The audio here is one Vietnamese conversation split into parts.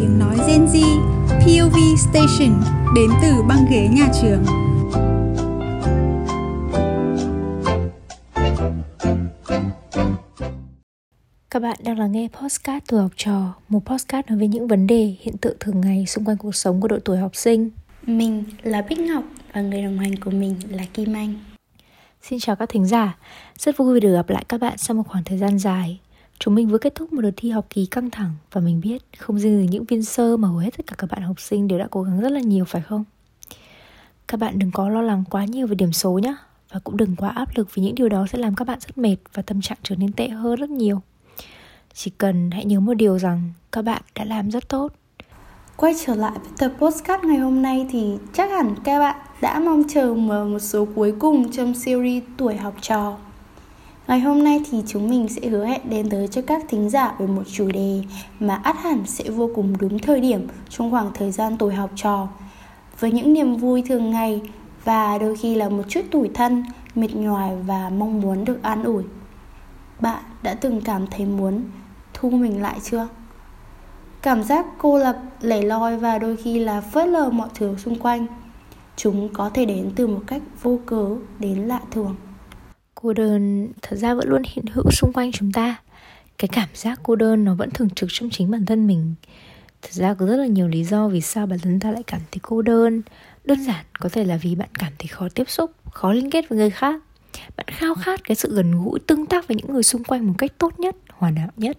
tiếng nói Gen Z, POV Station đến từ băng ghế nhà trường. Các bạn đang lắng nghe Postcard tuổi học trò, một postcard nói về những vấn đề, hiện tượng thường ngày xung quanh cuộc sống của độ tuổi học sinh. Mình là Bích Ngọc và người đồng hành của mình là Kim Anh. Xin chào các thính giả, rất vui được gặp lại các bạn sau một khoảng thời gian dài. Chúng mình vừa kết thúc một đợt thi học kỳ căng thẳng và mình biết không riêng gì những viên sơ mà hầu hết tất cả các bạn học sinh đều đã cố gắng rất là nhiều, phải không? Các bạn đừng có lo lắng quá nhiều về điểm số nhé và cũng đừng quá áp lực vì những điều đó sẽ làm các bạn rất mệt và tâm trạng trở nên tệ hơn rất nhiều. Chỉ cần hãy nhớ một điều rằng các bạn đã làm rất tốt. Quay trở lại với tập postcard ngày hôm nay thì chắc hẳn các bạn đã mong chờ một số cuối cùng trong series tuổi học trò. Ngày hôm nay thì chúng mình sẽ hứa hẹn đến tới cho các thính giả về một chủ đề mà át hẳn sẽ vô cùng đúng thời điểm trong khoảng thời gian tuổi học trò. Với những niềm vui thường ngày và đôi khi là một chút tủi thân, mệt nhoài và mong muốn được an ủi. Bạn đã từng cảm thấy muốn thu mình lại chưa? Cảm giác cô lập, lẻ loi và đôi khi là phớt lờ mọi thứ xung quanh. Chúng có thể đến từ một cách vô cớ đến lạ thường cô đơn, thật ra vẫn luôn hiện hữu xung quanh chúng ta. Cái cảm giác cô đơn nó vẫn thường trực trong chính bản thân mình. Thật ra có rất là nhiều lý do vì sao bản thân ta lại cảm thấy cô đơn. Đơn giản, có thể là vì bạn cảm thấy khó tiếp xúc, khó liên kết với người khác. Bạn khao khát cái sự gần gũi, tương tác với những người xung quanh một cách tốt nhất hoàn hảo nhất.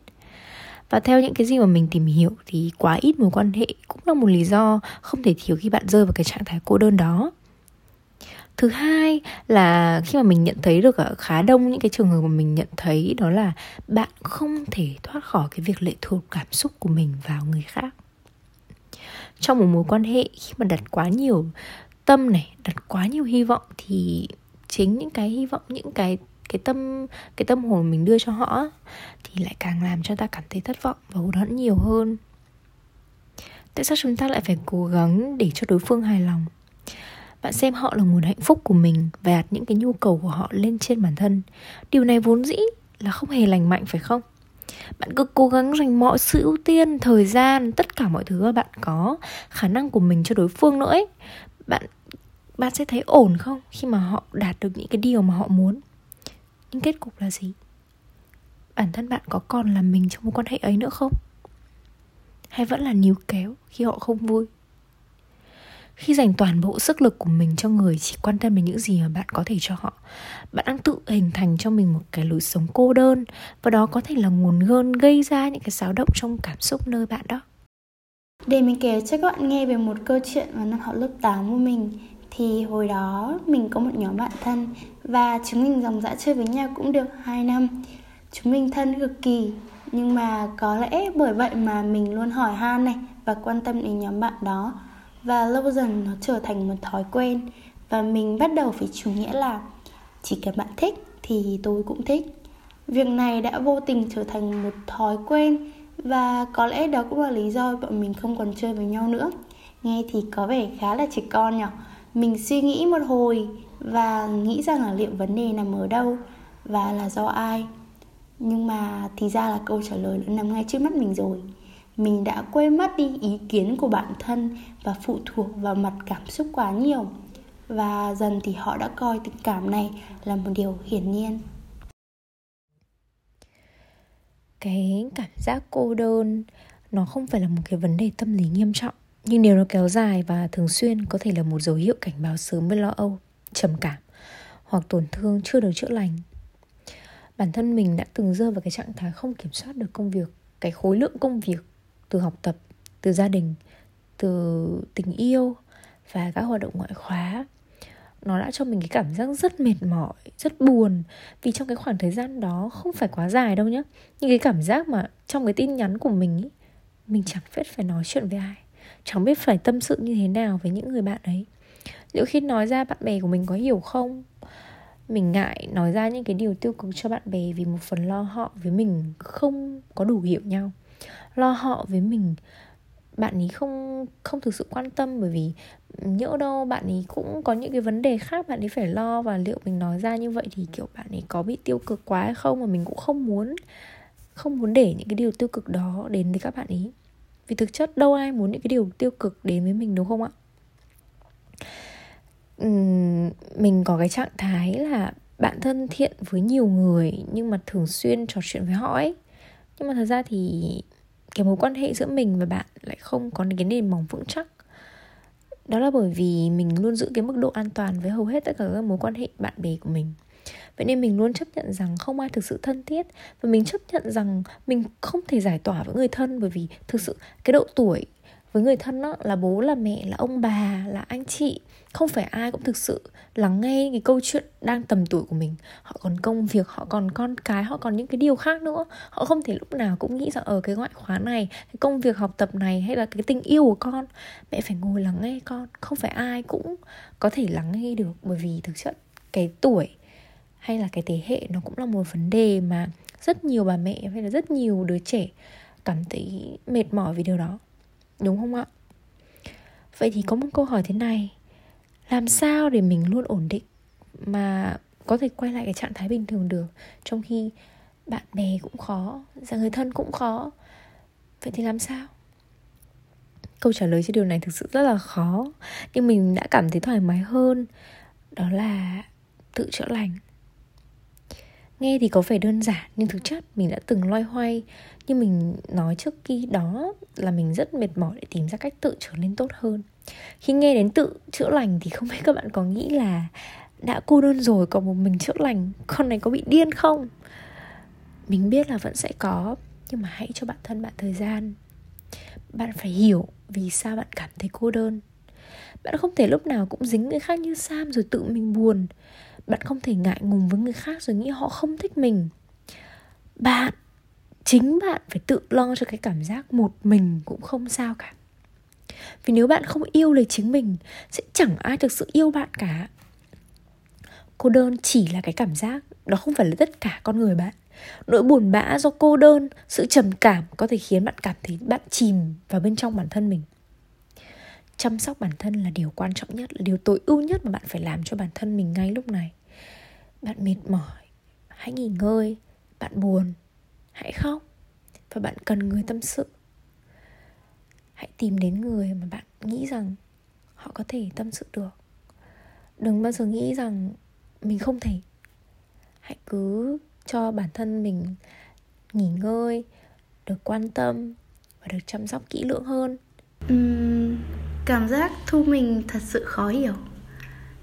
Và theo những cái gì mà mình tìm hiểu thì quá ít mối quan hệ cũng là một lý do không thể thiếu khi bạn rơi vào cái trạng thái cô đơn đó thứ hai là khi mà mình nhận thấy được ở khá đông những cái trường hợp mà mình nhận thấy, đó là bạn không thể thoát khỏi cái việc lệ thuộc cảm xúc của mình vào người khác. Trong một mối quan hệ, khi mà đặt quá nhiều tâm này, đặt quá nhiều hy vọng, thì chính những cái hy vọng, những cái cái tâm cái tâm hồn mình đưa cho họ thì lại càng làm cho ta cảm thấy thất vọng và hụt hẫng nhiều hơn. Tại sao chúng ta lại phải cố gắng để cho đối phương hài lòng? Bạn xem họ là nguồn hạnh phúc của mình và đặt những cái nhu cầu của họ lên trên bản thân. Điều này vốn dĩ là không hề lành mạnh, phải không? Bạn cứ cố gắng dành mọi sự ưu tiên, thời gian, tất cả mọi thứ mà bạn có, khả năng của mình cho đối phương nữa ấy. Bạn bạn sẽ thấy ổn không khi mà họ đạt được những cái điều mà họ muốn? Nhưng kết cục là gì? Bản thân bạn có còn là mình trong mối quan hệ ấy nữa không? Hay vẫn là níu kéo khi họ không vui? Khi dành toàn bộ sức lực của mình cho người chỉ quan tâm đến những gì mà bạn có thể cho họ, bạn đang tự hình thành cho mình một cái lối sống cô đơn, và đó có thể là nguồn gơn gây ra những cái xáo động trong cảm xúc nơi bạn đó. Để mình kể cho các bạn nghe về một câu chuyện vào năm học lớp 8 của mình, thì hồi đó mình có một nhóm bạn thân, và chúng mình dòng dã chơi với nhau cũng được 2 năm. Chúng mình thân cực kỳ, nhưng mà có lẽ bởi vậy mà mình luôn hỏi han này và quan tâm đến nhóm bạn đó và lâu dần nó trở thành một thói quen. Và mình bắt đầu phải chủ nghĩa là chỉ cần bạn thích thì tôi cũng thích. Việc này đã vô tình trở thành một thói quen và có lẽ đó cũng là lý do bọn mình không còn chơi với nhau nữa. Nghe thì có vẻ khá là trẻ con nhỉ? Mình suy nghĩ một hồi và nghĩ rằng là liệu vấn đề nằm ở đâu và là do ai? Nhưng mà thì ra là câu trả lời đã nằm ngay trước mắt mình rồi mình đã quên mất đi ý kiến của bản thân và phụ thuộc vào mặt cảm xúc quá nhiều. Và dần thì họ đã coi tình cảm này là một điều hiển nhiên. Cái cảm giác cô đơn, nó không phải là một cái vấn đề tâm lý nghiêm trọng, nhưng nếu nó kéo dài và thường xuyên có thể là một dấu hiệu cảnh báo sớm với lo âu, trầm cảm hoặc tổn thương chưa được chữa lành. Bản thân mình đã từng rơi vào cái trạng thái không kiểm soát được công việc, cái khối lượng công việc từ học tập từ gia đình từ tình yêu và các hoạt động ngoại khóa. Nó đã cho mình cái cảm giác rất mệt mỏi rất buồn. Vì trong cái khoảng thời gian đó không phải quá dài đâu nhé, nhưng cái cảm giác mà trong cái tin nhắn của mình ý, mình chẳng biết phải nói chuyện với ai. Chẳng biết phải tâm sự như thế nào với những người bạn ấy. Liệu khi nói ra bạn bè của mình có hiểu không? Mình ngại nói ra những cái điều tiêu cực cho bạn bè vì một phần lo họ với mình không có đủ hiểu nhau lo họ với mình. Bạn ấy không không thực sự quan tâm bởi vì nhỡ đâu bạn ấy cũng có những cái vấn đề khác bạn ấy phải lo và liệu mình nói ra như vậy thì kiểu bạn ấy có bị tiêu cực quá hay không mà mình cũng không muốn không muốn để những cái điều tiêu cực đó đến với các bạn ấy. Vì thực chất đâu ai muốn những cái điều tiêu cực đến với mình đúng không ạ? Uhm, mình có cái trạng thái là bạn thân thiện với nhiều người nhưng mà thường xuyên trò chuyện với họ ấy. Nhưng mà thật ra thì cái mối quan hệ giữa mình và bạn lại không có cái nền móng vững chắc. Đó là bởi vì mình luôn giữ cái mức độ an toàn với hầu hết tất cả các mối quan hệ bạn bè của mình. Vậy nên mình luôn chấp nhận rằng không ai thực sự thân thiết và mình chấp nhận rằng mình không thể giải tỏa với người thân bởi vì thực sự cái độ tuổi với người thân đó là bố, là mẹ, là ông bà, là anh chị không phải ai cũng thực sự lắng nghe cái câu chuyện đang tầm tuổi của mình. Họ còn công việc, họ còn con cái, họ còn những cái điều khác nữa. Họ không thể lúc nào cũng nghĩ rằng ở cái ngoại khóa này, cái công việc học tập này hay là cái tình yêu của con, mẹ phải ngồi lắng nghe con. Không phải ai cũng có thể lắng nghe được, bởi vì thực chất cái tuổi hay là cái thế hệ nó cũng là một vấn đề mà rất nhiều bà mẹ hay là rất nhiều đứa trẻ cảm thấy mệt mỏi vì điều đó. Đúng không ạ? Vậy thì có một câu hỏi thế này làm sao để mình luôn ổn định mà có thể quay lại cái trạng thái bình thường được, trong khi bạn bè cũng khó ra người thân cũng khó. Vậy thì làm sao? Câu trả lời cho điều này thực sự rất là khó, nhưng mình đã cảm thấy thoải mái hơn, đó là tự chữa lành nghe thì có vẻ đơn giản, nhưng thực chất mình đã từng loay hoay. Như mình nói trước khi đó là mình rất mệt mỏi để tìm ra cách tự trở nên tốt hơn. Khi nghe đến tự chữa lành thì không biết các bạn có nghĩ là đã cô đơn rồi còn một mình chữa lành, con này có bị điên không? Mình biết là vẫn sẽ có, nhưng mà hãy cho bản thân bạn thời gian. Bạn phải hiểu vì sao bạn cảm thấy cô đơn. Bạn không thể lúc nào cũng dính người khác như sam rồi tự mình buồn bạn không thể ngại ngùng với người khác rồi nghĩ họ không thích mình. Bạn, chính bạn phải tự lo cho cái cảm giác một mình cũng không sao cả. Vì nếu bạn không yêu lấy chính mình, sẽ chẳng ai thực sự yêu bạn cả. Cô đơn chỉ là cái cảm giác, đó không phải là tất cả con người bạn. Nỗi buồn bã do cô đơn, sự trầm cảm có thể khiến bạn cảm thấy bạn chìm vào bên trong bản thân mình chăm sóc bản thân là điều quan trọng nhất là điều tối ưu nhất mà bạn phải làm cho bản thân mình ngay lúc này. Bạn mệt mỏi hãy nghỉ ngơi. Bạn buồn hãy khóc. Và bạn cần người tâm sự. Hãy tìm đến người mà bạn nghĩ rằng họ có thể tâm sự được. Đừng bao giờ nghĩ rằng mình không thể. Hãy cứ cho bản thân mình nghỉ ngơi được quan tâm và được chăm sóc kỹ lưỡng hơn. Uhm, cảm giác thu mình thật sự khó hiểu.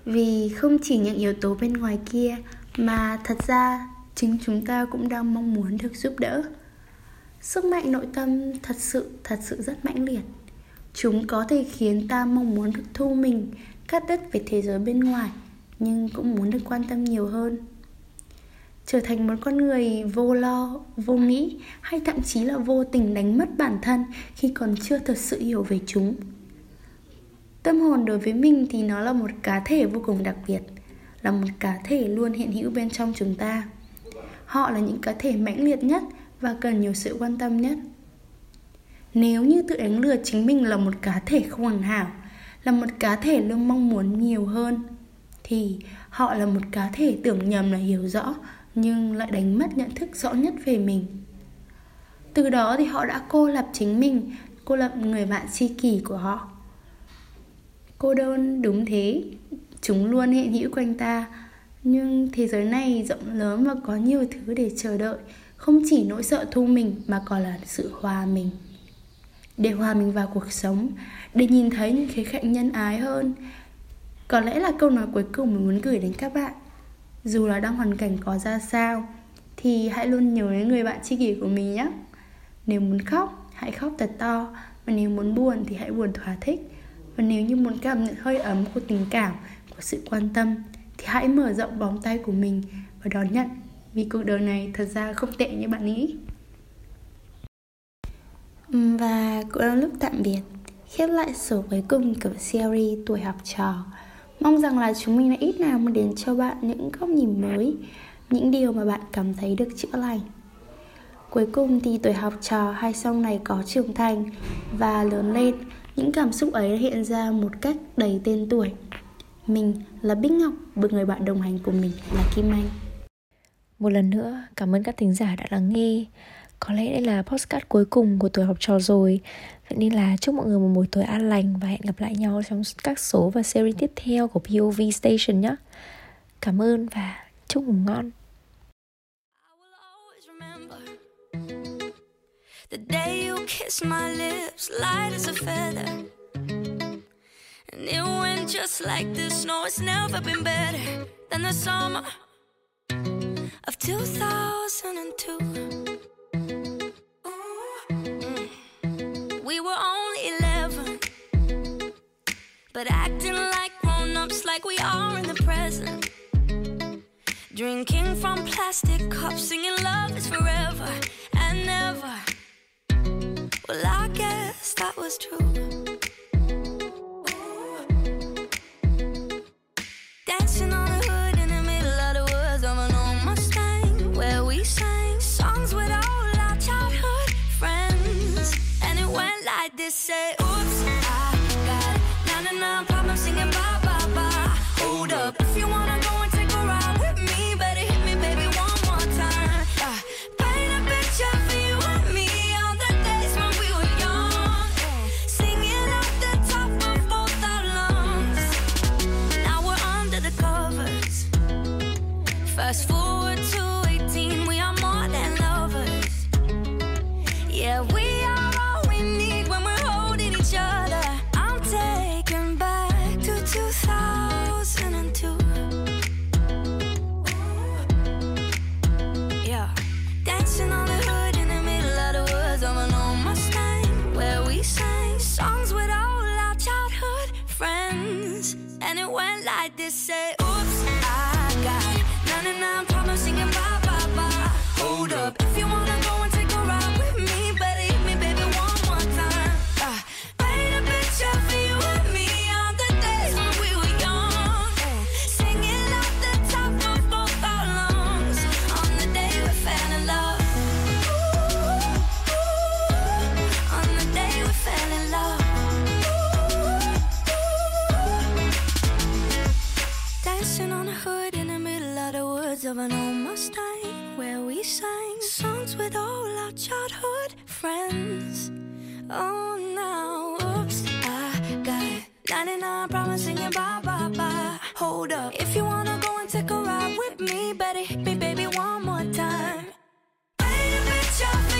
Vì không chỉ những yếu tố bên ngoài kia mà thật ra chính chúng ta cũng đang mong muốn được giúp đỡ. Sức mạnh nội tâm thật sự thật sự rất mãnh liệt. Chúng có thể khiến ta mong muốn được thu mình cắt đứt với thế giới bên ngoài, nhưng cũng muốn được quan tâm nhiều hơn. Trở thành một con người vô lo, vô nghĩ, hay thậm chí là vô tình đánh mất bản thân khi còn chưa thật sự hiểu về chúng tâm hồn đối với mình thì nó là một cá thể vô cùng đặc biệt, là một cá thể luôn hiện hữu bên trong chúng ta. Họ là những cá thể mãnh liệt nhất và cần nhiều sự quan tâm nhất. Nếu như tự đánh lừa chính mình là một cá thể không hoàn hảo, là một cá thể luôn mong muốn nhiều hơn, thì họ là một cá thể tưởng nhầm là hiểu rõ, nhưng lại đánh mất nhận thức rõ nhất về mình. Từ đó thì họ đã cô lập chính mình, cô lập người bạn tri kỷ của họ cô đơn, đúng thế. Chúng luôn hiện hữu quanh ta. Nhưng thế giới này rộng lớn và có nhiều thứ để chờ đợi. Không chỉ nỗi sợ thu mình, mà còn là sự hòa mình. Để hòa mình vào cuộc sống, để nhìn thấy những khía cạnh nhân ái hơn. Có lẽ là câu nói cuối cùng mình muốn gửi đến các bạn. Dù là đang hoàn cảnh có ra sao, thì hãy luôn nhớ đến người bạn tri kỷ của mình nhé. Nếu muốn khóc, hãy khóc thật to. Và nếu muốn buồn thì hãy buồn thỏa thích và nếu như muốn cảm nhận hơi ấm của tình cảm, của sự quan tâm, thì hãy mở rộng vòng tay của mình và đón nhận. Vì cuộc đời này thật ra không tệ như bạn nghĩ. Và cũng đang lúc tạm biệt. Khép lại số cuối cùng của series tuổi học trò. Mong rằng là chúng mình đã ít nào mang đến cho bạn những góc nhìn mới, những điều mà bạn cảm thấy được chữa lành. Cuối cùng thì tuổi học trò hay sau này có trưởng thành và lớn lên những cảm xúc ấy hiện ra một cách đầy tên tuổi. Mình là Bích Ngọc và người bạn đồng hành của mình là Kim Anh. Một lần nữa, cảm ơn các thính giả đã lắng nghe. Có lẽ đây là postcard cuối cùng của tuổi học trò rồi. Vậy nên là chúc mọi người một buổi tối an lành Và hẹn gặp lại nhau trong các số và series tiếp theo của POV Station nhé. Cảm ơn và chúc ngủ ngon. The day you kissed my lips, light as a feather. And it went just like this. No, it's never been better than the summer of 2002. We were only 11, but acting like grown ups, like we are in the present. Drinking from plastic cups, singing love is forever and never. Well, I guess that was true. Dancing on the hood in the middle of the woods of an old Mustang, where we sang songs with all our childhood friends. And it went like this: say, this: friends. Oh, now, oops, I got 99 problems singing bye bye bye. Hold up, if you wanna go and take a ride with me, better hit me, baby, one more time. Paint a picture.